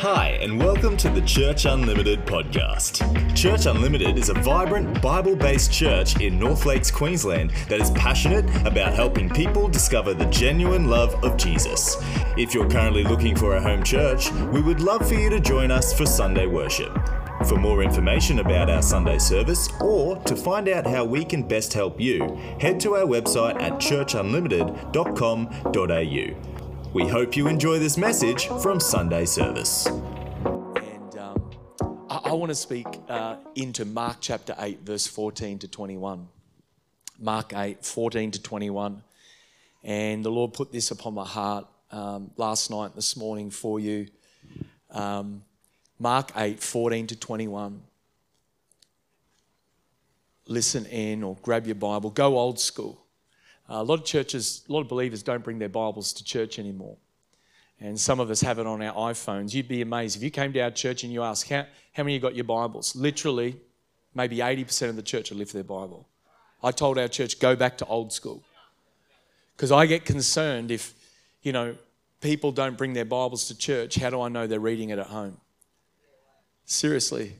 Hi, and welcome to the Church Unlimited podcast. Church Unlimited is a vibrant, Bible based church in North Lakes, Queensland that is passionate about helping people discover the genuine love of Jesus. If you're currently looking for a home church, we would love for you to join us for Sunday worship. For more information about our Sunday service or to find out how we can best help you, head to our website at churchunlimited.com.au. We hope you enjoy this message from Sunday service. And um, I, I want to speak uh, into Mark chapter 8, verse 14 to 21. Mark 8, 14 to 21. And the Lord put this upon my heart um, last night, and this morning for you. Um, Mark 8, 14 to 21. Listen in or grab your Bible. Go old school. A lot of churches, a lot of believers don't bring their Bibles to church anymore. And some of us have it on our iPhones. You'd be amazed if you came to our church and you asked, How, how many of you got your Bibles? Literally, maybe 80% of the church would lift their Bible. I told our church, go back to old school. Because I get concerned if, you know, people don't bring their Bibles to church, how do I know they're reading it at home? Seriously.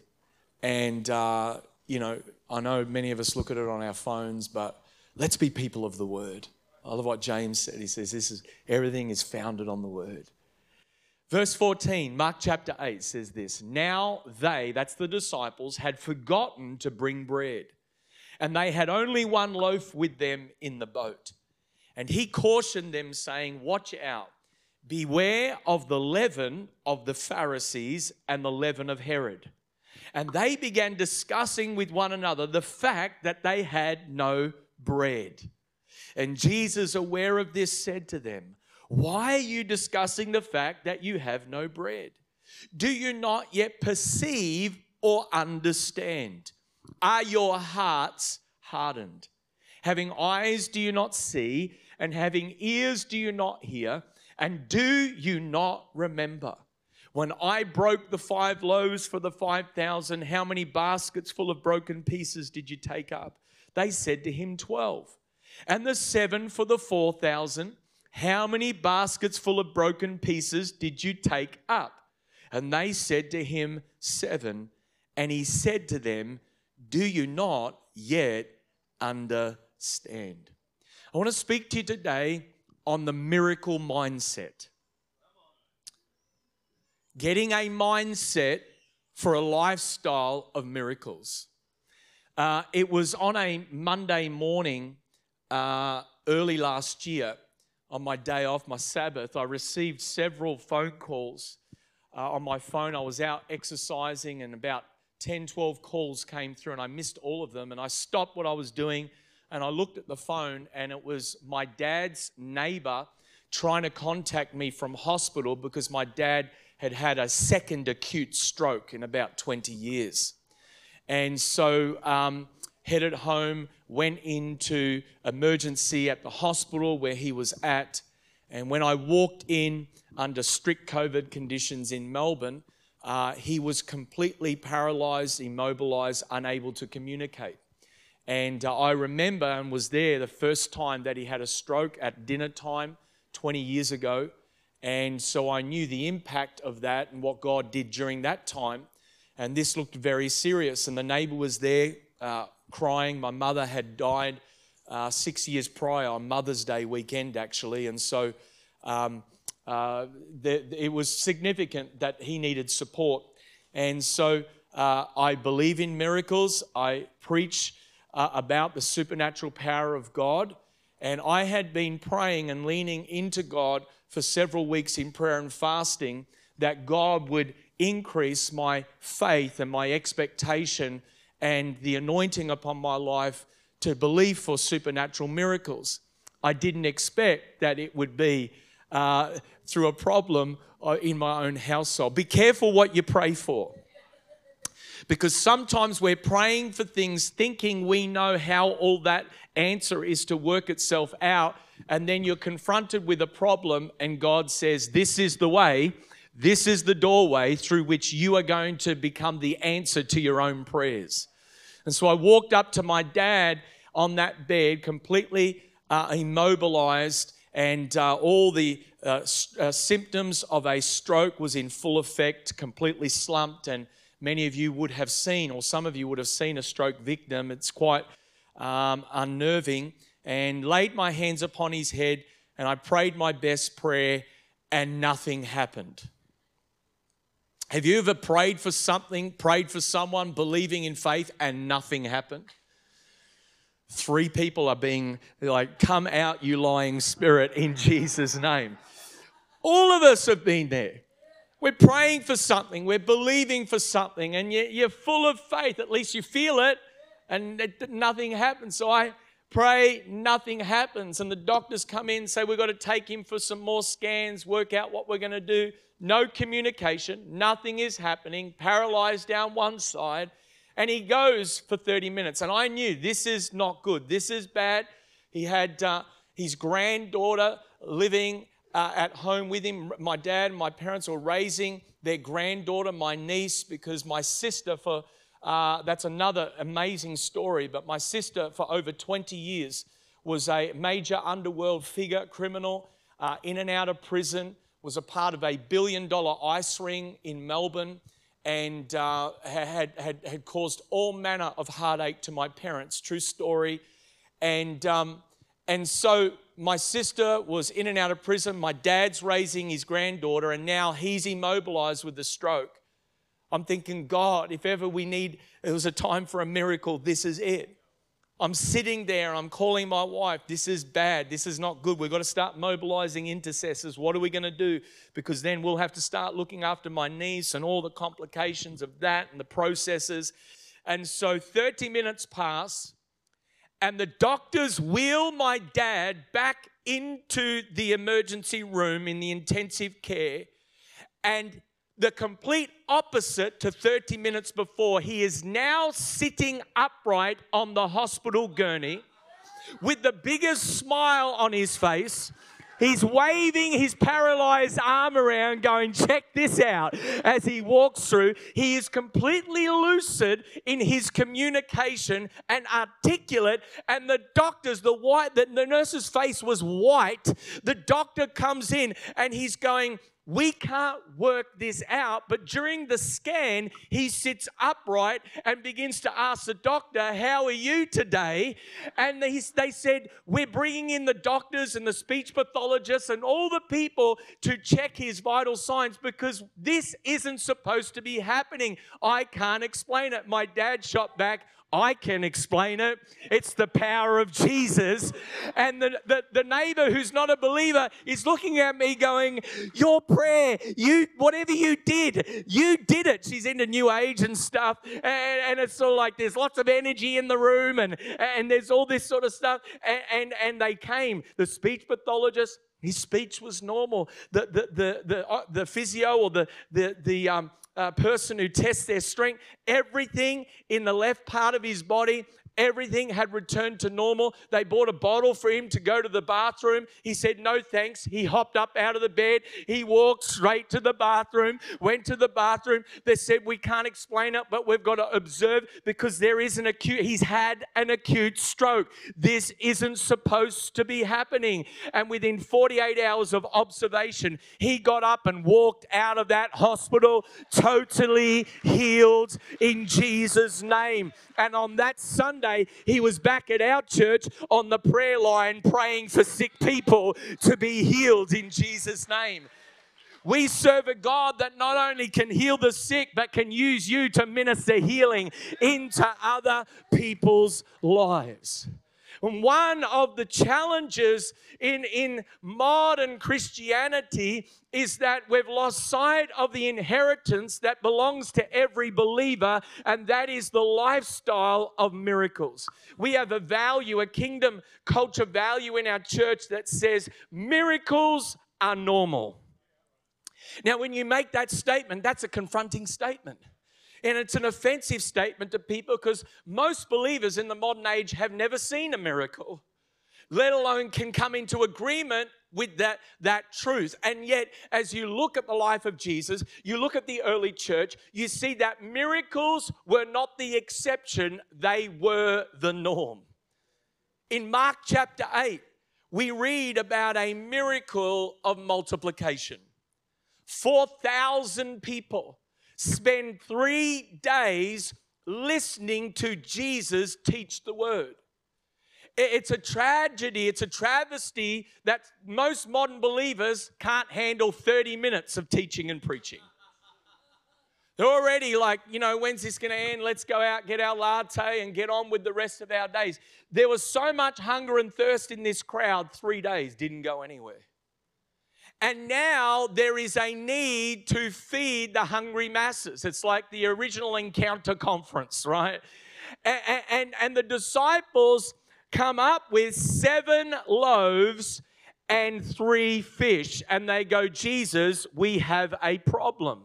And, uh, you know, I know many of us look at it on our phones, but Let's be people of the word. I love what James said. He says, This is everything is founded on the word. Verse 14, Mark chapter 8 says this Now they, that's the disciples, had forgotten to bring bread, and they had only one loaf with them in the boat. And he cautioned them, saying, Watch out, beware of the leaven of the Pharisees and the leaven of Herod. And they began discussing with one another the fact that they had no bread. And Jesus, aware of this, said to them, Why are you discussing the fact that you have no bread? Do you not yet perceive or understand? Are your hearts hardened? Having eyes, do you not see? And having ears, do you not hear? And do you not remember? When I broke the five loaves for the 5,000, how many baskets full of broken pieces did you take up? They said to him, 12. And the seven for the 4,000, how many baskets full of broken pieces did you take up? And they said to him, Seven. And he said to them, Do you not yet understand? I want to speak to you today on the miracle mindset. Getting a mindset for a lifestyle of miracles. Uh, it was on a Monday morning uh, early last year, on my day off, my Sabbath, I received several phone calls uh, on my phone. I was out exercising, and about 10, 12 calls came through, and I missed all of them. And I stopped what I was doing and I looked at the phone, and it was my dad's neighbor trying to contact me from hospital because my dad had had a second acute stroke in about 20 years. And so, um, headed home, went into emergency at the hospital where he was at. And when I walked in under strict COVID conditions in Melbourne, uh, he was completely paralyzed, immobilized, unable to communicate. And uh, I remember and was there the first time that he had a stroke at dinner time 20 years ago. And so I knew the impact of that and what God did during that time and this looked very serious. And the neighbor was there uh, crying. My mother had died uh, six years prior on Mother's Day weekend, actually. And so um, uh, the, it was significant that he needed support. And so uh, I believe in miracles. I preach uh, about the supernatural power of God. And I had been praying and leaning into God for several weeks in prayer and fasting that God would increase my faith and my expectation and the anointing upon my life to believe for supernatural miracles. I didn't expect that it would be uh, through a problem uh, in my own household. Be careful what you pray for. Because sometimes we're praying for things thinking we know how all that answer is to work itself out, and then you're confronted with a problem, and God says, This is the way this is the doorway through which you are going to become the answer to your own prayers. And so I walked up to my dad on that bed, completely uh, immobilized, and uh, all the uh, uh, symptoms of a stroke was in full effect, completely slumped, and many of you would have seen, or some of you would have seen a stroke victim. It's quite um, unnerving. And laid my hands upon his head, and I prayed my best prayer, and nothing happened. Have you ever prayed for something, prayed for someone, believing in faith, and nothing happened? Three people are being like, Come out, you lying spirit, in Jesus' name. All of us have been there. We're praying for something, we're believing for something, and you're full of faith. At least you feel it, and nothing happens. So I pray, nothing happens. And the doctors come in, say, We've got to take him for some more scans, work out what we're going to do. No communication, nothing is happening, paralyzed down one side. And he goes for 30 minutes. And I knew this is not good, this is bad. He had uh, his granddaughter living uh, at home with him. My dad and my parents were raising their granddaughter, my niece, because my sister, for uh, that's another amazing story, but my sister, for over 20 years, was a major underworld figure, criminal, uh, in and out of prison, was a part of a billion dollar ice ring in Melbourne, and uh, had, had, had caused all manner of heartache to my parents. True story. And, um, and so my sister was in and out of prison. My dad's raising his granddaughter, and now he's immobilized with a stroke. I'm thinking, God, if ever we need, it was a time for a miracle, this is it. I'm sitting there, I'm calling my wife, this is bad, this is not good. We've got to start mobilizing intercessors. What are we going to do? Because then we'll have to start looking after my niece and all the complications of that and the processes. And so 30 minutes pass, and the doctors wheel my dad back into the emergency room in the intensive care. And the complete opposite to 30 minutes before. He is now sitting upright on the hospital gurney with the biggest smile on his face. He's waving his paralyzed arm around, going, Check this out, as he walks through. He is completely lucid in his communication and articulate. And the doctors, the white, the, the nurse's face was white. The doctor comes in and he's going, we can't work this out. But during the scan, he sits upright and begins to ask the doctor, How are you today? And they, said, We're bringing in the doctors and the speech pathologists and all the people to check his vital signs because this isn't supposed to be happening. I can't explain it. My dad shot back. I can explain it. It's the power of Jesus. And the, the, the, neighbor who's not a believer is looking at me going, Your prayer, you whatever you did, you did it. She's into new age and stuff. And, and it's sort of like there's lots of energy in the room and, and there's all this sort of stuff. And, and, and they came, the speech pathologist, his speech was normal. The, the, the, the, uh, the physio or the, the, the um, person who tests their strength, everything in the left part of his body Everything had returned to normal. They bought a bottle for him to go to the bathroom. He said, No thanks. He hopped up out of the bed. He walked straight to the bathroom, went to the bathroom. They said, We can't explain it, but we've got to observe because there is an acute, he's had an acute stroke. This isn't supposed to be happening. And within 48 hours of observation, he got up and walked out of that hospital totally healed in Jesus' name. And on that Sunday, he was back at our church on the prayer line praying for sick people to be healed in Jesus' name. We serve a God that not only can heal the sick, but can use you to minister healing into other people's lives. One of the challenges in, in modern Christianity is that we've lost sight of the inheritance that belongs to every believer, and that is the lifestyle of miracles. We have a value, a kingdom culture value in our church that says miracles are normal. Now, when you make that statement, that's a confronting statement. And it's an offensive statement to people because most believers in the modern age have never seen a miracle, let alone can come into agreement with that, that truth. And yet, as you look at the life of Jesus, you look at the early church, you see that miracles were not the exception, they were the norm. In Mark chapter 8, we read about a miracle of multiplication. 4,000 people spend three days listening to Jesus teach the word. It's a tragedy, it's a travesty that most modern believers can't handle 30 minutes of teaching and preaching. They're already like, you know, when's this going to end? Let's go out, get our latte, and get on with the rest of our days. There was so much hunger and thirst in this crowd, three days didn't go anywhere. And now there is a need to feed the hungry masses. It's like the original encounter conference, right? And, and, and the disciples come up with seven loaves and three fish. And they go, Jesus, we have a problem.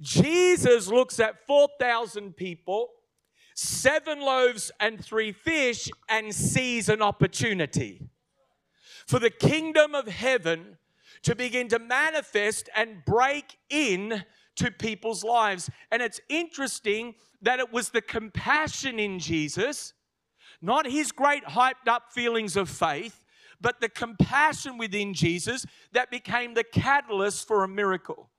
Jesus looks at 4,000 people, seven loaves and three fish, and sees an opportunity for the kingdom of heaven to begin to manifest and break in to people's lives. And it's interesting that it was the compassion in Jesus, not his great hyped up feelings of faith, but the compassion within Jesus that became the catalyst for a miracle.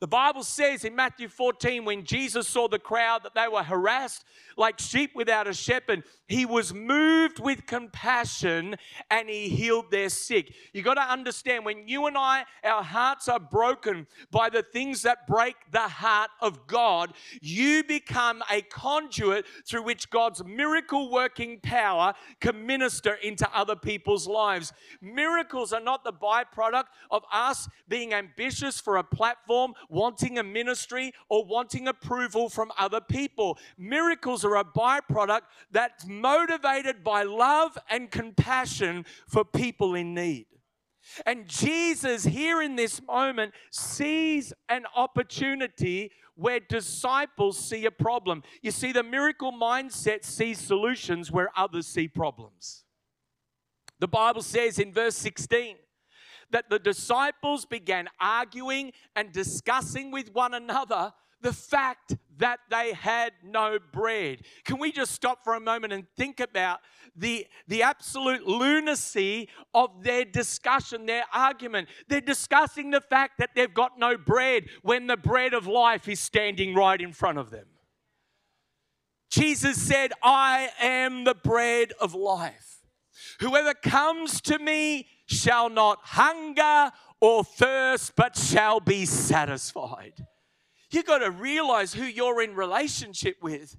The Bible says in Matthew 14, when Jesus saw the crowd that they were harassed like sheep without a shepherd, he was moved with compassion and he healed their sick. You got to understand when you and I, our hearts are broken by the things that break the heart of God, you become a conduit through which God's miracle working power can minister into other people's lives. Miracles are not the byproduct of us being ambitious for a platform wanting a ministry or wanting approval from other people. Miracles are a byproduct that's motivated by love and compassion for people in need. And Jesus, here in this moment, sees an opportunity where disciples see a problem. You see, the miracle mindset sees solutions where others see problems. The Bible says in verse 16, that the disciples began arguing and discussing with one another the fact that they had no bread. Can we just stop for a moment and think about the, the absolute lunacy of their discussion, their argument? They're discussing the fact that they've got no bread when the bread of life is standing right in front of them. Jesus said, I am the bread of life. Whoever comes to me shall not hunger or thirst, but shall be satisfied. You've got to realize who you're in relationship with.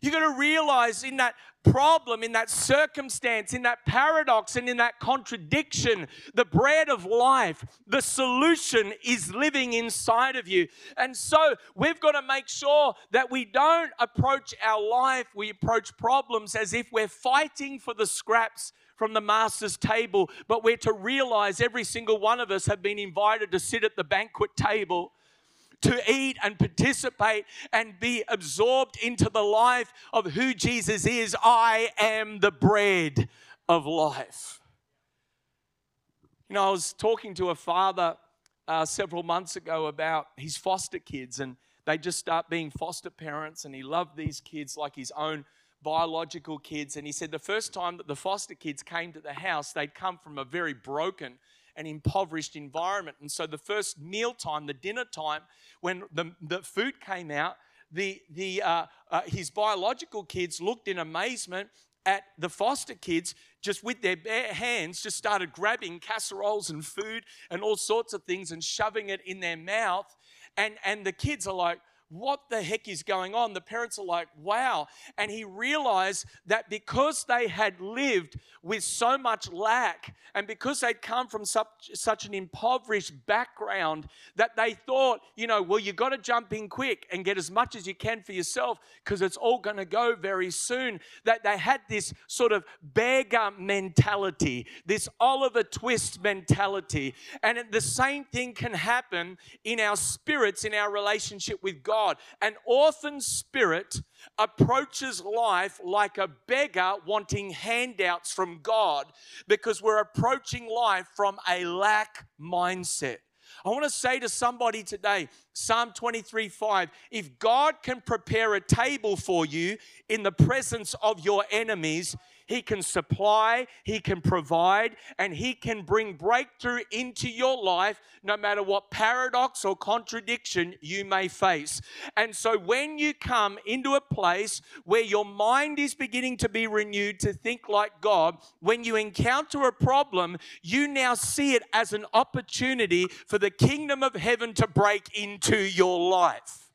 You've got to realize in that problem, in that circumstance, in that paradox, and in that contradiction, the bread of life, the solution is living inside of you. And so we've got to make sure that we don't approach our life, we approach problems as if we're fighting for the scraps from the master's table, but we're to realize every single one of us have been invited to sit at the banquet table to eat and participate and be absorbed into the life of who Jesus is. I am the bread of life. You know, I was talking to a father uh, several months ago about his foster kids, and they just start being foster parents, and he loved these kids like his own biological kids. And he said the first time that the foster kids came to the house, they'd come from a very broken and impoverished environment. And so the first meal time, the dinner time, when the, the food came out, the, the, uh, uh, his biological kids looked in amazement at the foster kids just with their bare hands just started grabbing casseroles and food and all sorts of things and shoving it in their mouth and and the kids are like what the heck is going on? The parents are like, wow. And he realized that because they had lived with so much lack and because they'd come from such, such an impoverished background, that they thought, you know, well, you've got to jump in quick and get as much as you can for yourself because it's all going to go very soon. That they had this sort of beggar mentality, this Oliver Twist mentality. And the same thing can happen in our spirits, in our relationship with God. God. An orphan spirit approaches life like a beggar wanting handouts from God because we're approaching life from a lack mindset. I want to say to somebody today, Psalm 23 5, if God can prepare a table for you in the presence of your enemies, He can supply, He can provide, and He can bring breakthrough into your life no matter what paradox or contradiction you may face. And so when you come into a place where your mind is beginning to be renewed to think like God, when you encounter a problem, you now see it as an opportunity for the kingdom of heaven to break into your life.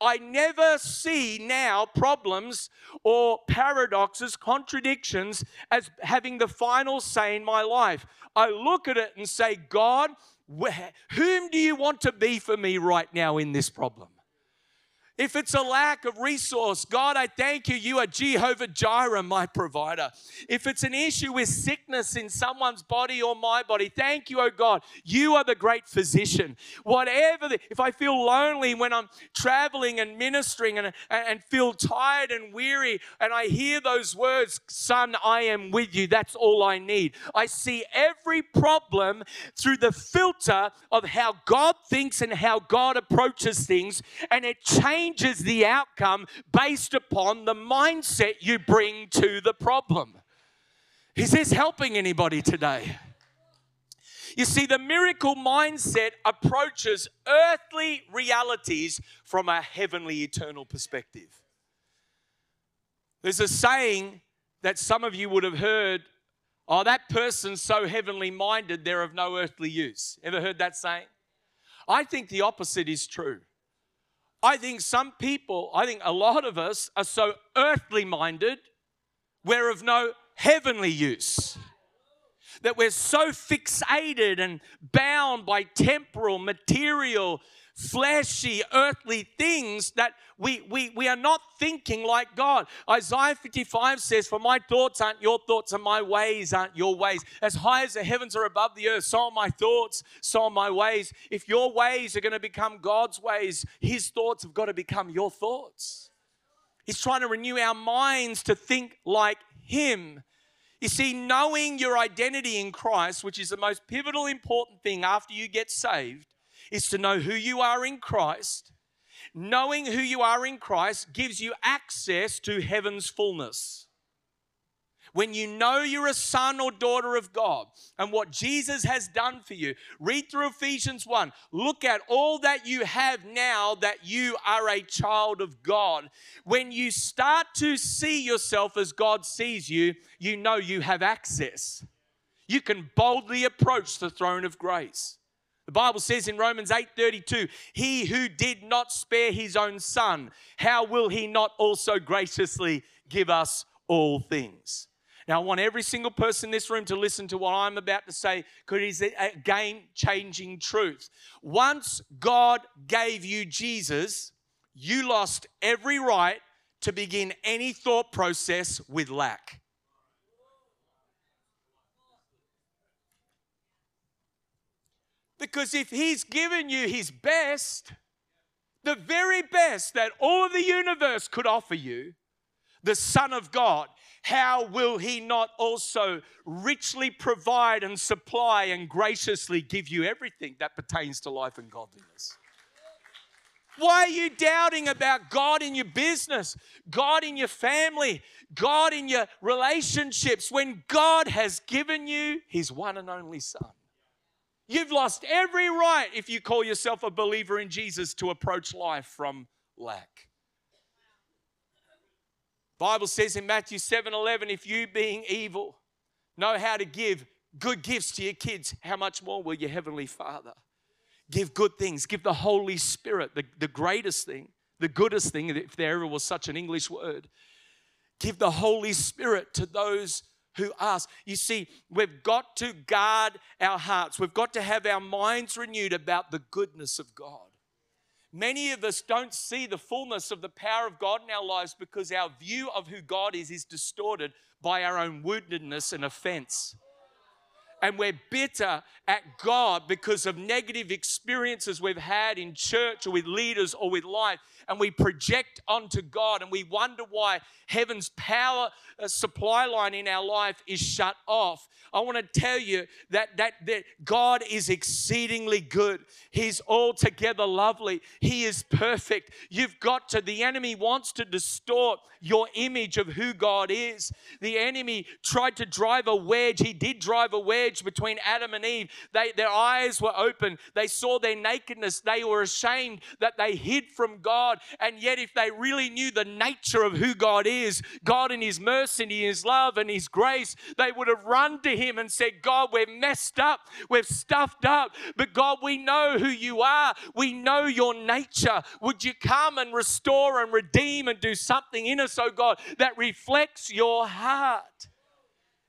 I never see now problems or paradoxes, contradictions as having the final say in my life. I look at it and say, God, whom do you want to be for me right now in this problem? If it's a lack of resource, God, I thank you. You are Jehovah Jireh, my provider. If it's an issue with sickness in someone's body or my body, thank you, oh God. You are the great physician. Whatever, the, if I feel lonely when I'm traveling and ministering and, and feel tired and weary, and I hear those words, Son, I am with you, that's all I need. I see every problem through the filter of how God thinks and how God approaches things, and it changes changes the outcome based upon the mindset you bring to the problem. Is this helping anybody today? You see, the miracle mindset approaches earthly realities from a heavenly, eternal perspective. There's a saying that some of you would have heard oh, that person's so heavenly minded, they're of no earthly use. Ever heard that saying? I think the opposite is true. I think some people, I think a lot of us are so earthly minded, we're of no heavenly use. That we're so fixated and bound by temporal, material, fleshy, earthly things that we, we, we are not thinking like God. Isaiah 55 says, For my thoughts aren't your thoughts, and my ways aren't your ways. As high as the heavens are above the earth, so are my thoughts, so are my ways. If your ways are going to become God's ways, His thoughts have got to become your thoughts. He's trying to renew our minds to think like Him. You see, knowing your identity in Christ, which is the most pivotal, important thing after you get saved, is to know who you are in Christ. Knowing who you are in Christ gives you access to heaven's fullness. When you know you're a son or daughter of God and what Jesus has done for you, read through Ephesians 1. Look at all that you have now that you are a child of God. When you start to see yourself as God sees you, you know you have access. You can boldly approach the throne of grace. The Bible says in Romans 8:32, "He who did not spare his own son, how will he not also graciously give us all things?" Now, I want every single person in this room to listen to what I'm about to say because it's a game changing truth. Once God gave you Jesus, you lost every right to begin any thought process with lack. Because if He's given you His best, the very best that all of the universe could offer you, the Son of God, how will He not also richly provide and supply and graciously give you everything that pertains to life and godliness? Why are you doubting about God in your business, God in your family, God in your relationships when God has given you His one and only Son? You've lost every right if you call yourself a believer in Jesus to approach life from lack. Bible says in Matthew 7:11 if you being evil know how to give good gifts to your kids, how much more will your heavenly Father give good things? Give the Holy Spirit, the, the greatest thing, the goodest thing, if there ever was such an English word. Give the Holy Spirit to those who ask. You see, we've got to guard our hearts. We've got to have our minds renewed about the goodness of God. Many of us don't see the fullness of the power of God in our lives because our view of who God is is distorted by our own woundedness and offense. and we're bitter at God because of negative experiences we've had in church or with leaders or with life, and we project onto God and we wonder why heaven's power uh, supply line in our life is shut off. I want to tell you that, that, that God is exceedingly good. He's altogether lovely. He is perfect. You've got to, the enemy wants to distort your image of who God is. The enemy tried to drive a wedge. He did drive a wedge between Adam and Eve. They, their eyes were open. They saw their nakedness. They were ashamed that they hid from God. And yet, if they really knew the nature of who God is, God in His mercy and His love and His grace, they would have run to Him and said, God, we're messed up. We've stuffed up. But God, we know who you are. We know your nature. Would you come and restore and redeem and do something in us, oh God, that reflects your heart?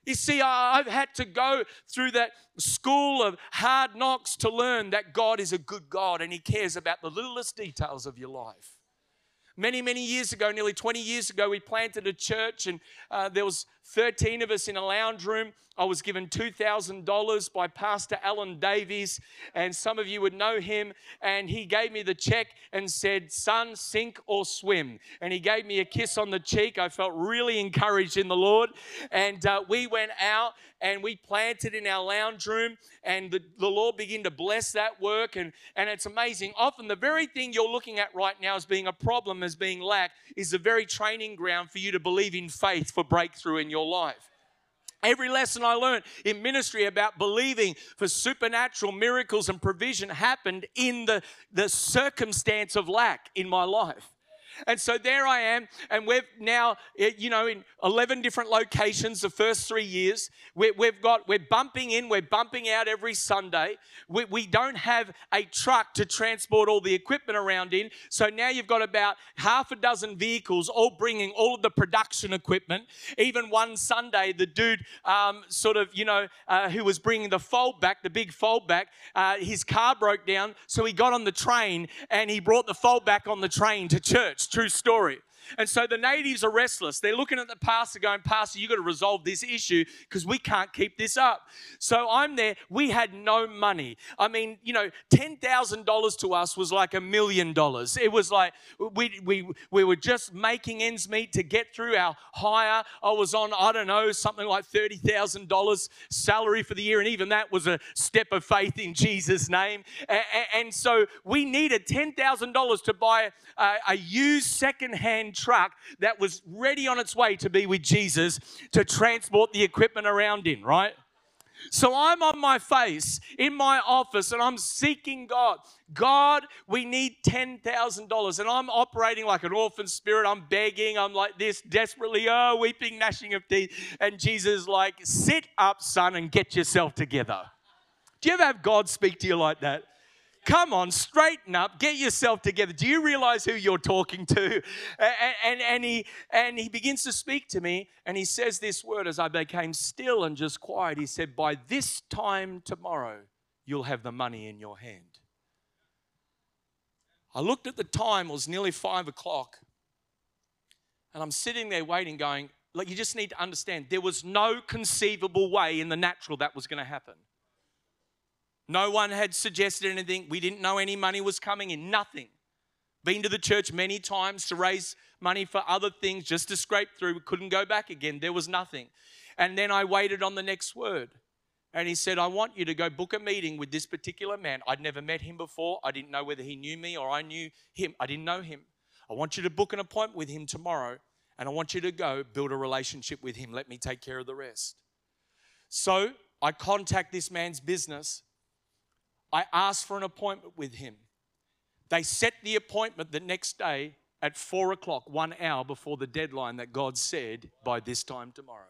You see, I've had to go through that school of hard knocks to learn that God is a good God and He cares about the littlest details of your life. Many, many years ago, nearly 20 years ago, we planted a church and uh, there was 13 of us in a lounge room. I was given $2,000 by Pastor Alan Davies, and some of you would know him. And he gave me the check and said, Son, sink or swim. And he gave me a kiss on the cheek. I felt really encouraged in the Lord. And uh, we went out and we planted in our lounge room, and the, the Lord began to bless that work. And, and it's amazing. Often, the very thing you're looking at right now as being a problem, as being lack, is the very training ground for you to believe in faith for breakthrough in your life. Every lesson I learned in ministry about believing for supernatural miracles and provision happened in the, the circumstance of lack in my life. And so there I am, and we've now, eh, you know, in 11 different locations the first three years. we have got, we're bumping in, we're bumping out every Sunday. We, we don't have a truck to transport all the equipment around in. So now you've got about half a dozen vehicles all bringing all of the production equipment. Even one Sunday, the dude, um, sort of, you know, uh, who was bringing the fold back, the big fold back, uh, his car broke down. So he got on the train and he brought the fold back on the train to church True story. And so the natives are restless. They're looking at the pastor going, Pastor, you've got to resolve this issue because we can't keep this up. So I'm there. We had no money. I mean, you know, $10,000 to us was like a million dollars. It was like we, we, we were just making ends meet to get through our hire. I was on, I don't know, something like $30,000 salary for the year. And even that was a step of faith in Jesus' name. And, and so we needed $10,000 to buy a, a used second-hand truck that was ready on its way to be with Jesus to transport the equipment around in, right? So I'm on my face in my office and I'm seeking God. God, we need $10,000. And I'm operating like an orphan spirit. I'm begging. I'm like this, desperately, oh, weeping, gnashing of teeth. And Jesus, like, sit up, son, and get yourself together. Do you ever have God speak to you like that? Come on, straighten up, get yourself together. Do you realize who you're talking to? And, and, and, he, and he begins to speak to me, and he says this word as I became still and just quiet. He said, By this time tomorrow, you'll have the money in your hand. I looked at the time, it was nearly five o'clock, and I'm sitting there waiting, going, Look, you just need to understand there was no conceivable way in the natural that was going to happen. No one had suggested anything. We didn't know any money was coming in, nothing. Been to the church many times to raise money for other things just to scrape through. We couldn't go back again. There was nothing. And then I waited on the next word. And he said, I want you to go book a meeting with this particular man. I'd never met him before. I didn't know whether he knew me or I knew him. I didn't know him. I want you to book an appointment with him tomorrow. And I want you to go build a relationship with him. Let me take care of the rest. So I contact this man's business I asked for an appointment with him. They set the appointment the next day at four o'clock, one hour before the deadline that God said by this time tomorrow.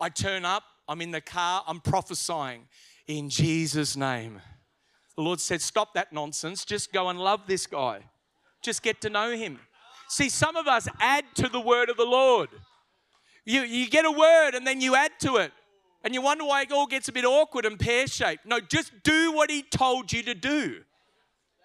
I turn up, I'm in the car, I'm prophesying in Jesus' name. The Lord said, Stop that nonsense, just go and love this guy, just get to know him. See, some of us add to the word of the Lord. You, you get a word and then you add to it and you wonder why it all gets a bit awkward and pear shaped. No, just do what He told you to do,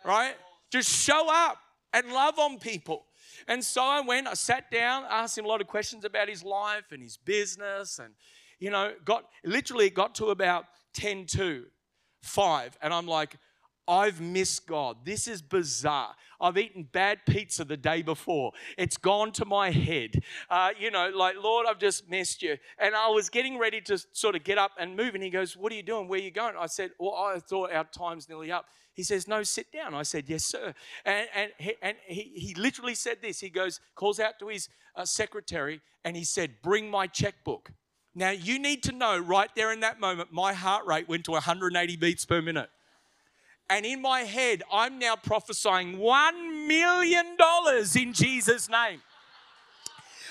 right? Just show up and love on people. And so I went, I sat down, asked him a lot of questions about his life and his business and you know, got literally got to about 10 to 5. And I'm like, I've missed God. This is bizarre. I've eaten bad pizza the day before. It's gone to my head. Uh, you know, like, Lord, I've just missed you. And I was getting ready to sort of get up and move. And he goes, What are you doing? Where are you going? I said, Well, I thought our time's nearly up. He says, No, sit down. I said, Yes, sir. And, and, he, and he, he literally said this. He goes, calls out to his uh, secretary, and he said, Bring my checkbook. Now, you need to know right there in that moment, my heart rate went to 180 beats per minute. And in my head, I'm now prophesying $1 million in Jesus' name.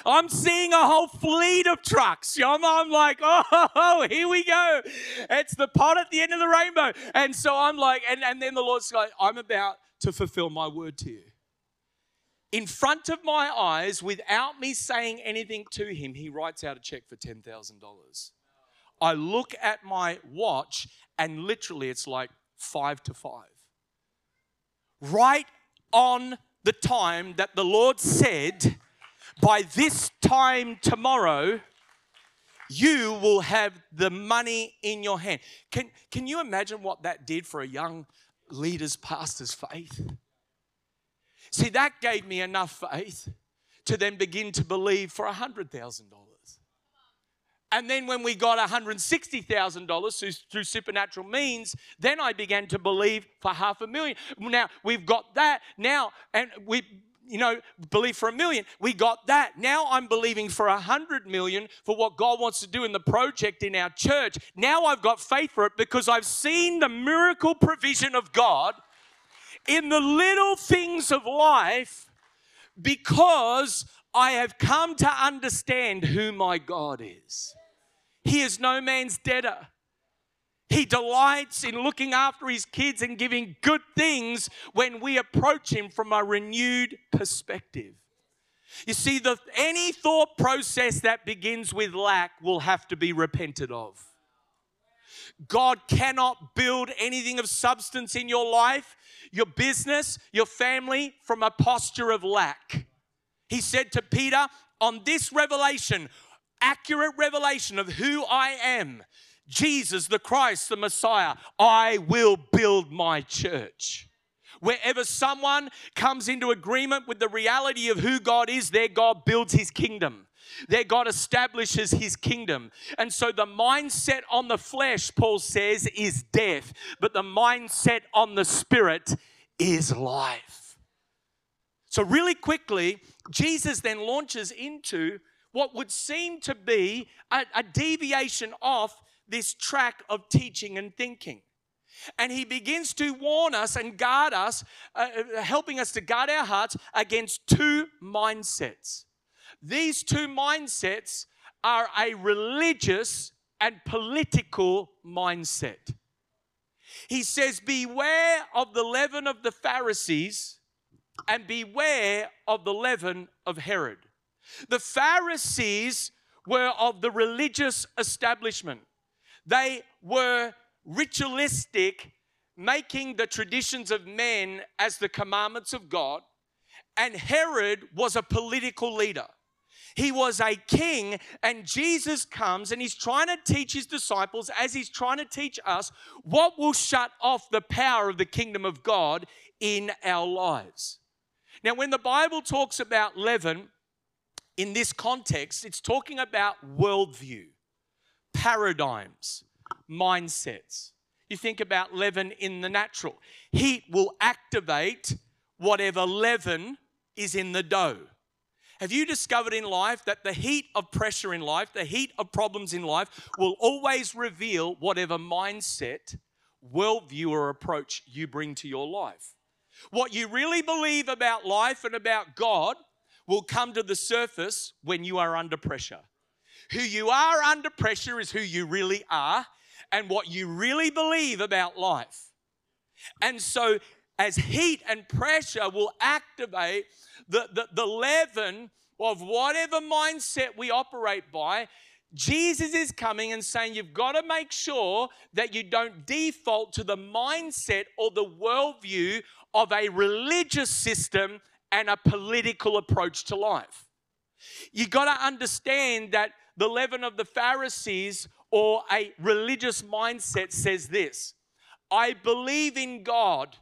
I'm seeing a whole fleet of trucks. I'm, I'm like, oh, here we go. It's the pot at the end of the rainbow. And so I'm like, and, and then the Lord's like, I'm about to fulfill my word to you. In front of my eyes, without me saying anything to him, he writes out a check for $10,000. I look at my watch, and literally it's like five to five. Right on the time that the Lord said, by this time tomorrow, you will have the money in your hand. Can, can you imagine what that did for a young leader's pastor's faith? See, that gave me enough faith to then begin to believe for a $100,000. And then when we got $160,000 through, supernatural means, then I began to believe for half a million. Now we've got that now, and we, you know, believe for a million. We got that. Now I'm believing for a hundred million for what God wants to do in the project in our church. Now I've got faith for it because I've seen the miracle provision of God in the little things of life because I have come to understand who my God is. He is no man's debtor. He delights in looking after his kids and giving good things when we approach him from a renewed perspective. You see, the, any thought process that begins with lack will have to be repented of. God cannot build anything of substance in your life, your business, your family from a posture of lack. He said to Peter, On this revelation, accurate revelation of who I am, Jesus, the Christ, the Messiah, I will build my church. Wherever someone comes into agreement with the reality of who God is, their God builds his kingdom. Their God establishes his kingdom. And so the mindset on the flesh, Paul says, is death, but the mindset on the spirit is life. So, really quickly, Jesus then launches into what would seem to be a, a deviation off this track of teaching and thinking. And he begins to warn us and guard us, uh, uh, helping us to guard our hearts against two mindsets. These two mindsets are a religious and political mindset. He says, Beware of the leaven of the Pharisees and beware of the leaven of Herod. The Pharisees were of the religious establishment. They were ritualistic, making the traditions of men as the commandments of God. And Herod was a political leader. He was a king, and Jesus comes and he's trying to teach his disciples, as he's trying to teach us, what will shut off the power of the kingdom of God in our lives. Now, when the Bible talks about leaven, in this context, it's talking about worldview, paradigms, mindsets. You think about leaven in the natural. Heat will activate whatever leaven is in the dough. Have you discovered in life that the heat of pressure in life, the heat of problems in life, will always reveal whatever mindset, worldview, or approach you bring to your life? What you really believe about life and about God will come to the surface when you are under pressure. Who you are under pressure is who you really are and what you really believe about life. And so, as heat and pressure will activate the, the, the leaven of whatever mindset we operate by, Jesus is coming and saying, You've got to make sure that you don't default to the mindset or the worldview of a religious system and a political approach to life. You got to understand that the leaven of the Pharisees or a religious mindset says this I believe in God,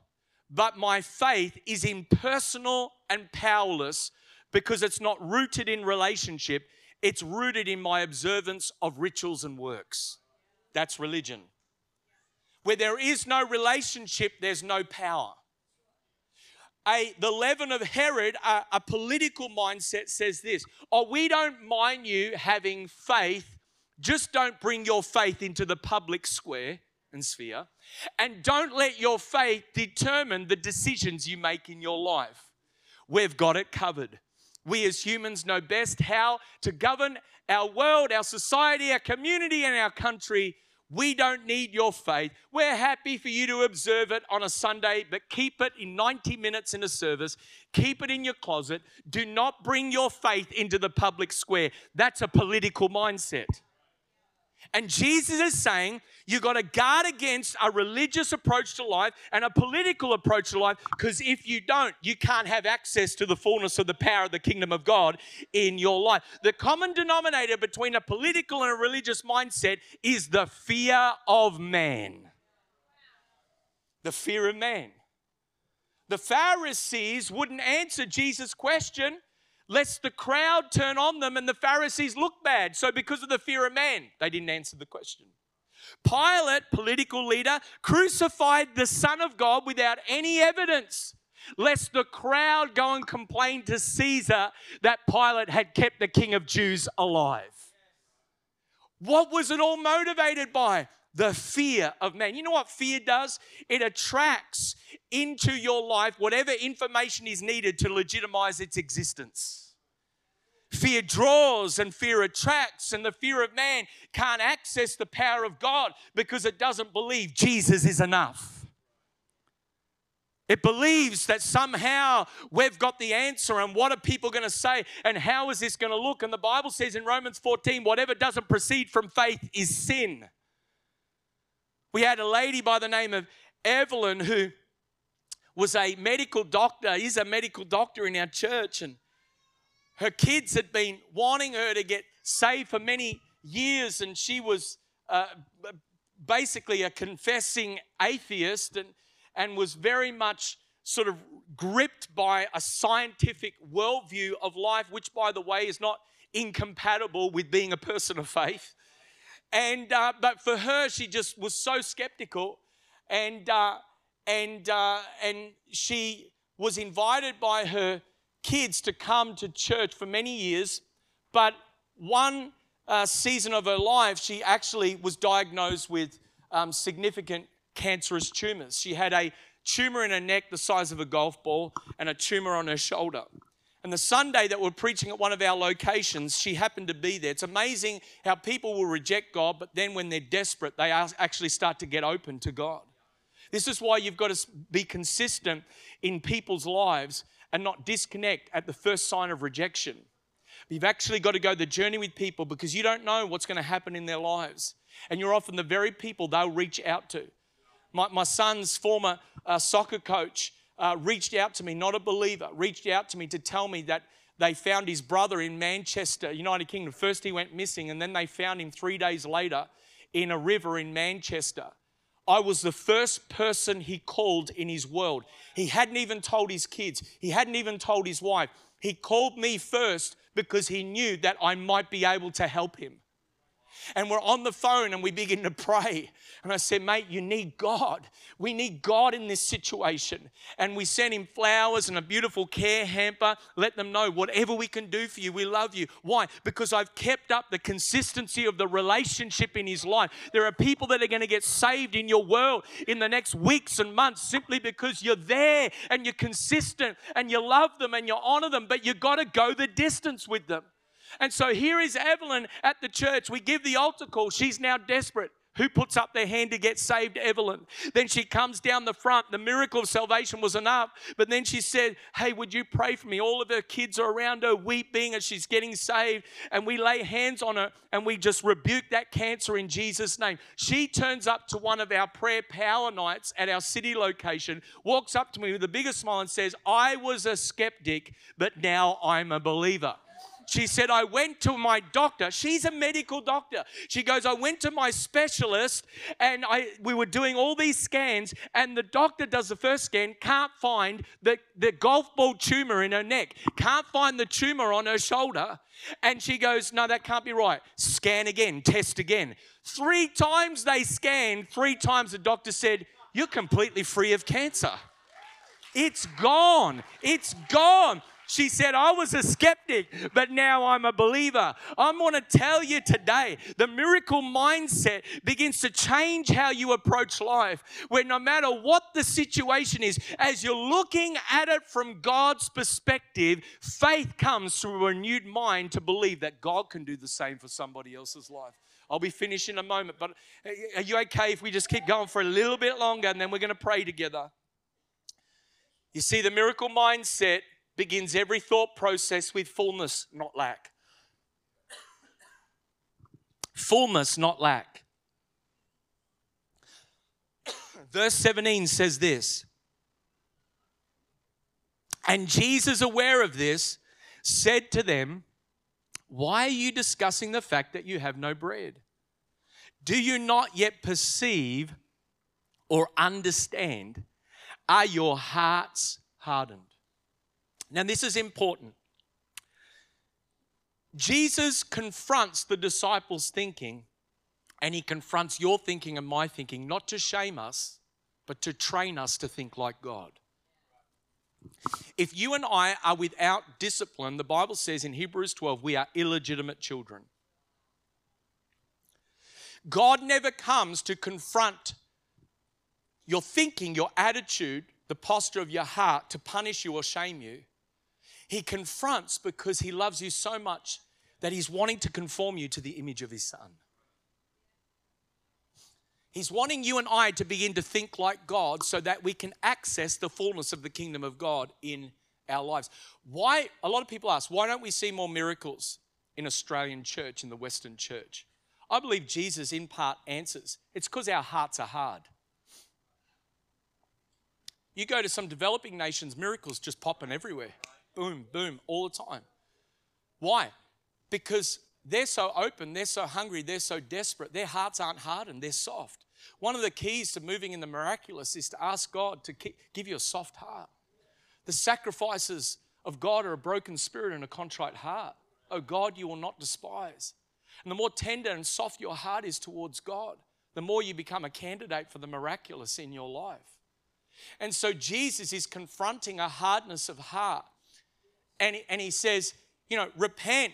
but my faith is impersonal and powerless because it's not rooted in relationship, it's rooted in my observance of rituals and works. That's religion. Where there is no relationship, there's no power. A, the leaven of Herod, a, a political mindset says this Oh, we don't mind you having faith, just don't bring your faith into the public square and sphere. And don't let your faith determine the decisions you make in your life. We've got it covered. We as humans know best how to govern our world, our society, our community, and our country. We don't need your faith. We're happy for you to observe it on a Sunday, but keep it in 90 minutes in a service. Keep it in your closet. Do not bring your faith into the public square. That's a political mindset. And Jesus is saying you got to guard against a religious approach to life and a political approach to life because if you don't, you can't have access to the fullness of the power of the kingdom of God in your life. The common denominator between a political and a religious mindset is the fear of man. The fear of man. The Pharisees wouldn't answer Jesus' question lest the crowd turn on them and the Pharisees look bad. So, because of the fear of man, they didn't answer the question. Pilate, political leader, crucified the Son of God without any evidence, lest the crowd go and complain to Caesar that Pilate had kept the King of Jews alive. What was it all motivated by? The fear of man. You know what fear does? It attracts into your life whatever information is needed to legitimize its existence. Fear draws and fear attracts, and the fear of man can't access the power of God because it doesn't believe Jesus is enough. It believes that somehow we've got the answer, and what are people going to say, and how is this going to look? And the Bible says in Romans 14, whatever doesn't proceed from faith is sin. We had a lady by the name of Evelyn who was a medical doctor, is a medical doctor in our church, and her kids had been wanting her to get saved for many years, and she was uh, basically a confessing atheist and, and was very much sort of gripped by a scientific worldview of life, which, by the way, is not incompatible with being a person of faith. And uh, but for her, she just was so skeptical, and uh, and uh, and she was invited by her kids to come to church for many years, but one uh, season of her life, she actually was diagnosed with um, significant cancerous tumors. She had a tumor in her neck the size of a golf ball and a tumor on her shoulder. And the Sunday that we're preaching at one of our locations, she happened to be there. It's amazing how people will reject God, but then when they're desperate, they actually start to get open to God. This is why you've got to be consistent in people's lives and not disconnect at the first sign of rejection. You've actually got to go the journey with people because you don't know what's going to happen in their lives. And you're often the very people they'll reach out to. My, my son's former uh, soccer coach uh, reached out to me, not a believer, reached out to me to tell me that they found his brother in Manchester, United Kingdom. First, he went missing, and then they found him three days later in a river in Manchester. I was the first person he called in his world. He hadn't even told his kids, he hadn't even told his wife. He called me first because he knew that I might be able to help him and we're on the phone and we begin to pray. And I said, mate, you need God. We need God in this situation. And we sent him flowers and a beautiful care hamper. Let them know whatever we can do for you, we love you. Why? Because I've kept up the consistency of the relationship in his life. There are people that are going to get saved in your world in the next weeks and months simply because you're there and you're consistent and you love them and you honor them, but you've got to go the distance with them. And so here is Evelyn at the church. We give the altar call. She's now desperate. Who puts up their hand to get saved? Evelyn. Then she comes down the front. The miracle of salvation was enough. But then she said, Hey, would you pray for me? All of her kids are around her weeping as she's getting saved. And we lay hands on her and we just rebuke that cancer in Jesus' name. She turns up to one of our prayer power nights at our city location, walks up to me with the biggest smile and says, I was a skeptic, but now I'm a believer. She said, I went to my doctor. She's a medical doctor. She goes, I went to my specialist and I, we were doing all these scans, and the doctor does the first scan, can't find the, the golf ball tumor in her neck, can't find the tumor on her shoulder. And she goes, No, that can't be right. Scan again, test again. Three times they scanned, three times the doctor said, You're completely free of cancer. It's gone. It's gone. She said, I was a skeptic, but now I'm a believer. I want to tell you today the miracle mindset begins to change how you approach life. Where no matter what the situation is, as you're looking at it from God's perspective, faith comes through a renewed mind to believe that God can do the same for somebody else's life. I'll be finished in a moment, but uh, are you okay if we just keep going for a little bit longer and then we're going to pray together? You see, the miracle mindset begins every thought process with fullness, not lack. fullness, not lack. Verse 17 says this. And Jesus, aware of this, said to them, Why are you discussing the fact that you have no bread? Do you not yet perceive or understand? Are your hearts hardened? Now, this is important. Jesus confronts the disciples' thinking, and he confronts your thinking and my thinking, not to shame us, but to train us to think like God. If you and I are without discipline, the Bible says in Hebrews 12, we are illegitimate children. God never comes to confront your thinking, your attitude, the posture of your heart to punish you or shame you. He confronts because he loves you so much that he's wanting to conform you to the image of his son. He's wanting you and I to begin to think like God so that we can access the fullness of the kingdom of God in our lives. Why, a lot of people ask, why don't we see more miracles in Australian church, in the Western church? I believe Jesus, in part, answers. It's because our hearts are hard. You go to some developing nations, miracles just popping everywhere. Boom, boom, all the time. Why? Because they're so open, they're so hungry, they're so desperate. Their hearts aren't hardened, they're soft. One of the keys to moving in the miraculous is to ask God to give you a soft heart. The sacrifices of God are a broken spirit and a contrite heart. Oh God, you will not despise. And the more tender and soft your heart is towards God, the more you become a candidate for the miraculous in your life. And so Jesus is confronting a hardness of heart. And he, and he says, you know, repent.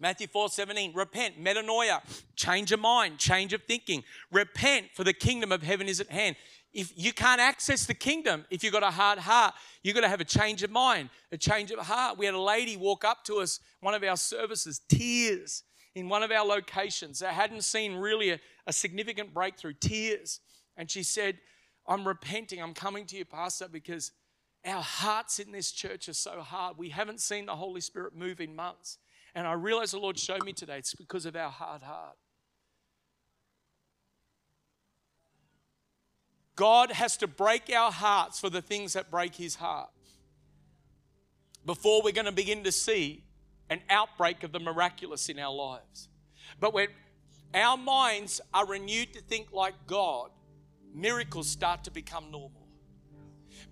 Matthew 4 17, repent, metanoia, change of mind, change of thinking. Repent, for the kingdom of heaven is at hand. If you can't access the kingdom, if you've got a hard heart, you've got to have a change of mind, a change of heart. We had a lady walk up to us, one of our services, tears in one of our locations that hadn't seen really a, a significant breakthrough, tears. And she said, I'm repenting. I'm coming to you, Pastor, because our hearts in this church are so hard. We haven't seen the Holy Spirit move in months. And I realize the Lord showed me today it's because of our hard heart. God has to break our hearts for the things that break his heart before we're going to begin to see an outbreak of the miraculous in our lives. But when our minds are renewed to think like God, miracles start to become normal.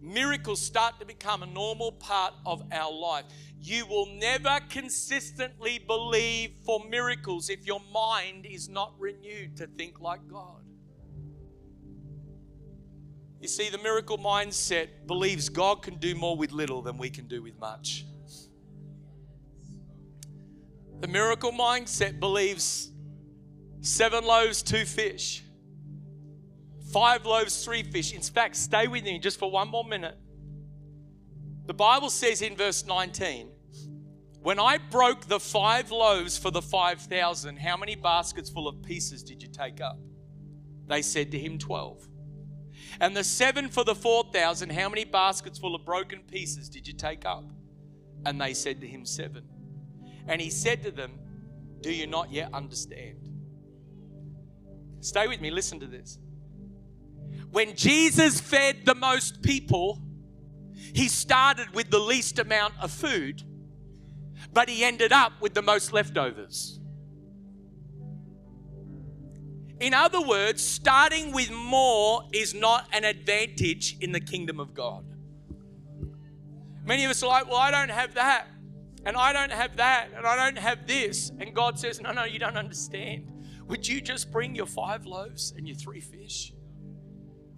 Miracles start to become a normal part of our life. You will never consistently believe for miracles if your mind is not renewed to think like God. You see, the miracle mindset believes God can do more with little than we can do with much. The miracle mindset believes seven loaves, two fish Five loaves, three fish. In fact, stay with me just for one more minute. The Bible says in verse 19, when I broke the five loaves for the 5,000, how many baskets full of pieces did you take up? They said to him, 12. And the seven for the 4,000, how many baskets full of broken pieces did you take up? And they said to him, Seven. And he said to them, Do you not yet understand? Stay with me, listen to this. When Jesus fed the most people, he started with the least amount of food. but he ended up with the most leftovers. In other words, starting with more is not an advantage in the kingdom of God. Many of us are like, well, I don't have that, and I don't have that, and I don't have this. And God says, no, no, you don't understand. Would you just bring your five loaves and your three fish?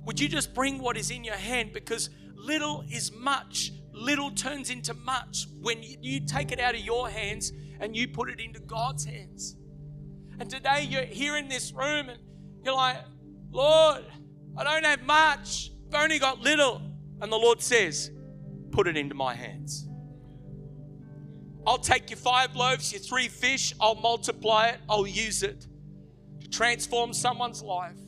Would you just bring what is in your hand? Because little is much. Little turns into much when you take it out of your hands and you put it into God's hands. And today you're here in this room and you're like, Lord, I don't have much. I've only got little. And the Lord says, Put it into my hands. I'll take your five loaves, your three fish, I'll multiply it, I'll use it to transform someone's life,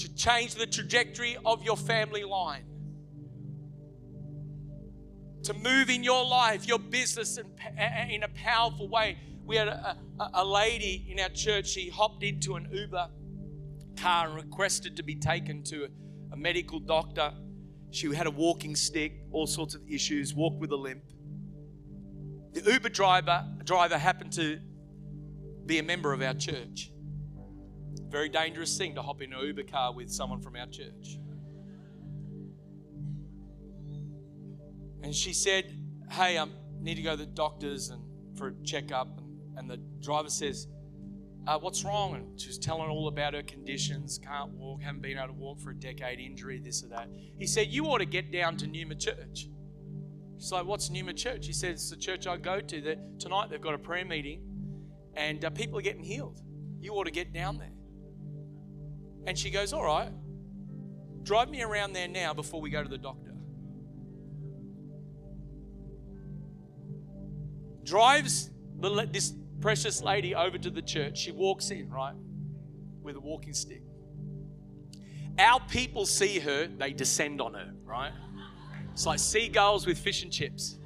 to change the trajectory of your family line, to move in your life, your business in, in a powerful way. We had a, a, a lady in our church, she hopped into an Uber car and requested to be taken to a, a medical doctor she had a walking stick, all sorts of issues, walked with a limp. The Uber driver, driver happened to be a member of our church. Very dangerous thing to hop in an Uber car with someone from our church. And she said, Hey, I need to go to the doctors and for a checkup. And, and the driver says, uh, what's wrong? And she's telling all about her conditions, can't walk, haven't been able to walk for a decade, injury, this or that. He said, You ought to get down to Numa Church. She's like, What's Numa Church? He said, It's the church I go to. That tonight they've got a prayer meeting and uh, people are getting healed. You ought to get down there. And she goes, All right, drive me around there now before we go to the doctor. Drives the, this precious lady over to the church. She walks in, right, with a walking stick. Our people see her, they descend on her, right? It's like seagulls with fish and chips,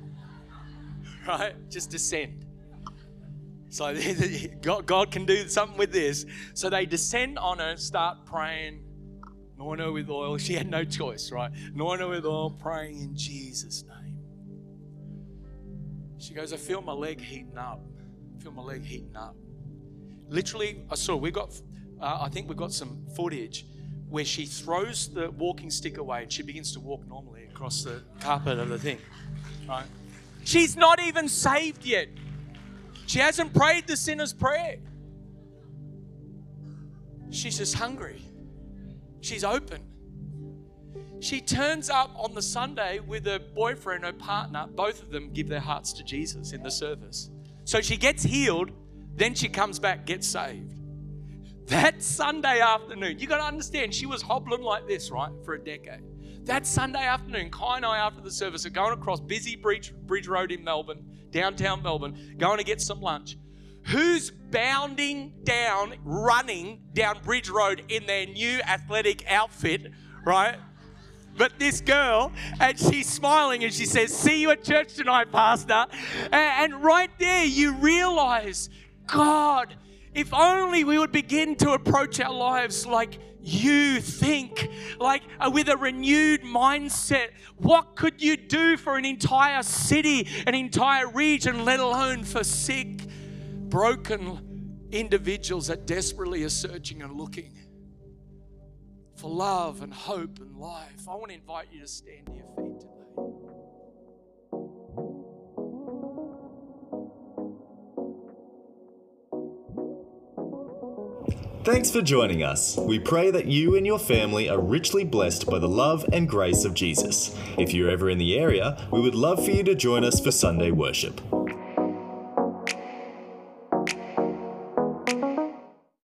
right? Just descend. So God, can do something with this. So they descend on her, start praying, anoint her with oil. She had no choice, right? Anoint her with oil, praying in Jesus' name. She goes, I feel my leg heating up I feel my leg heating up. Literally, I saw we got, uh, I think we've got some footage where she throws the walking stick away and she begins to walk normally across the carpet of the thing. Right? She's not even saved yet. She hasn't prayed the sinner's prayer. She's just hungry. She's open. She turns up on the Sunday with her boyfriend, her partner. Both of them give their hearts to Jesus in the service. So she gets healed, then she comes back, gets saved. That Sunday afternoon, you got to understand, she was hobbling like this, right, for a decade. That Sunday afternoon, Kai and I, after the service, are going across busy Bridge, Bridge Road in Melbourne, downtown Melbourne, going to get some lunch. Who's bounding down, running down Bridge Road in their new athletic outfit, right? But this girl, and she's smiling and she says, See you at church tonight, Pastor. And right there, you realize, God, if only we would begin to approach our lives like you think, like uh, with a renewed mindset. What could you do for an entire city, an entire region, let alone for sick, broken individuals that desperately are searching and looking? for love and hope and life. I want to invite you to stand to your feet today. Thanks for joining us. We pray that you and your family are richly blessed by the love and grace of Jesus. If you're ever in the area, we would love for you to join us for Sunday worship.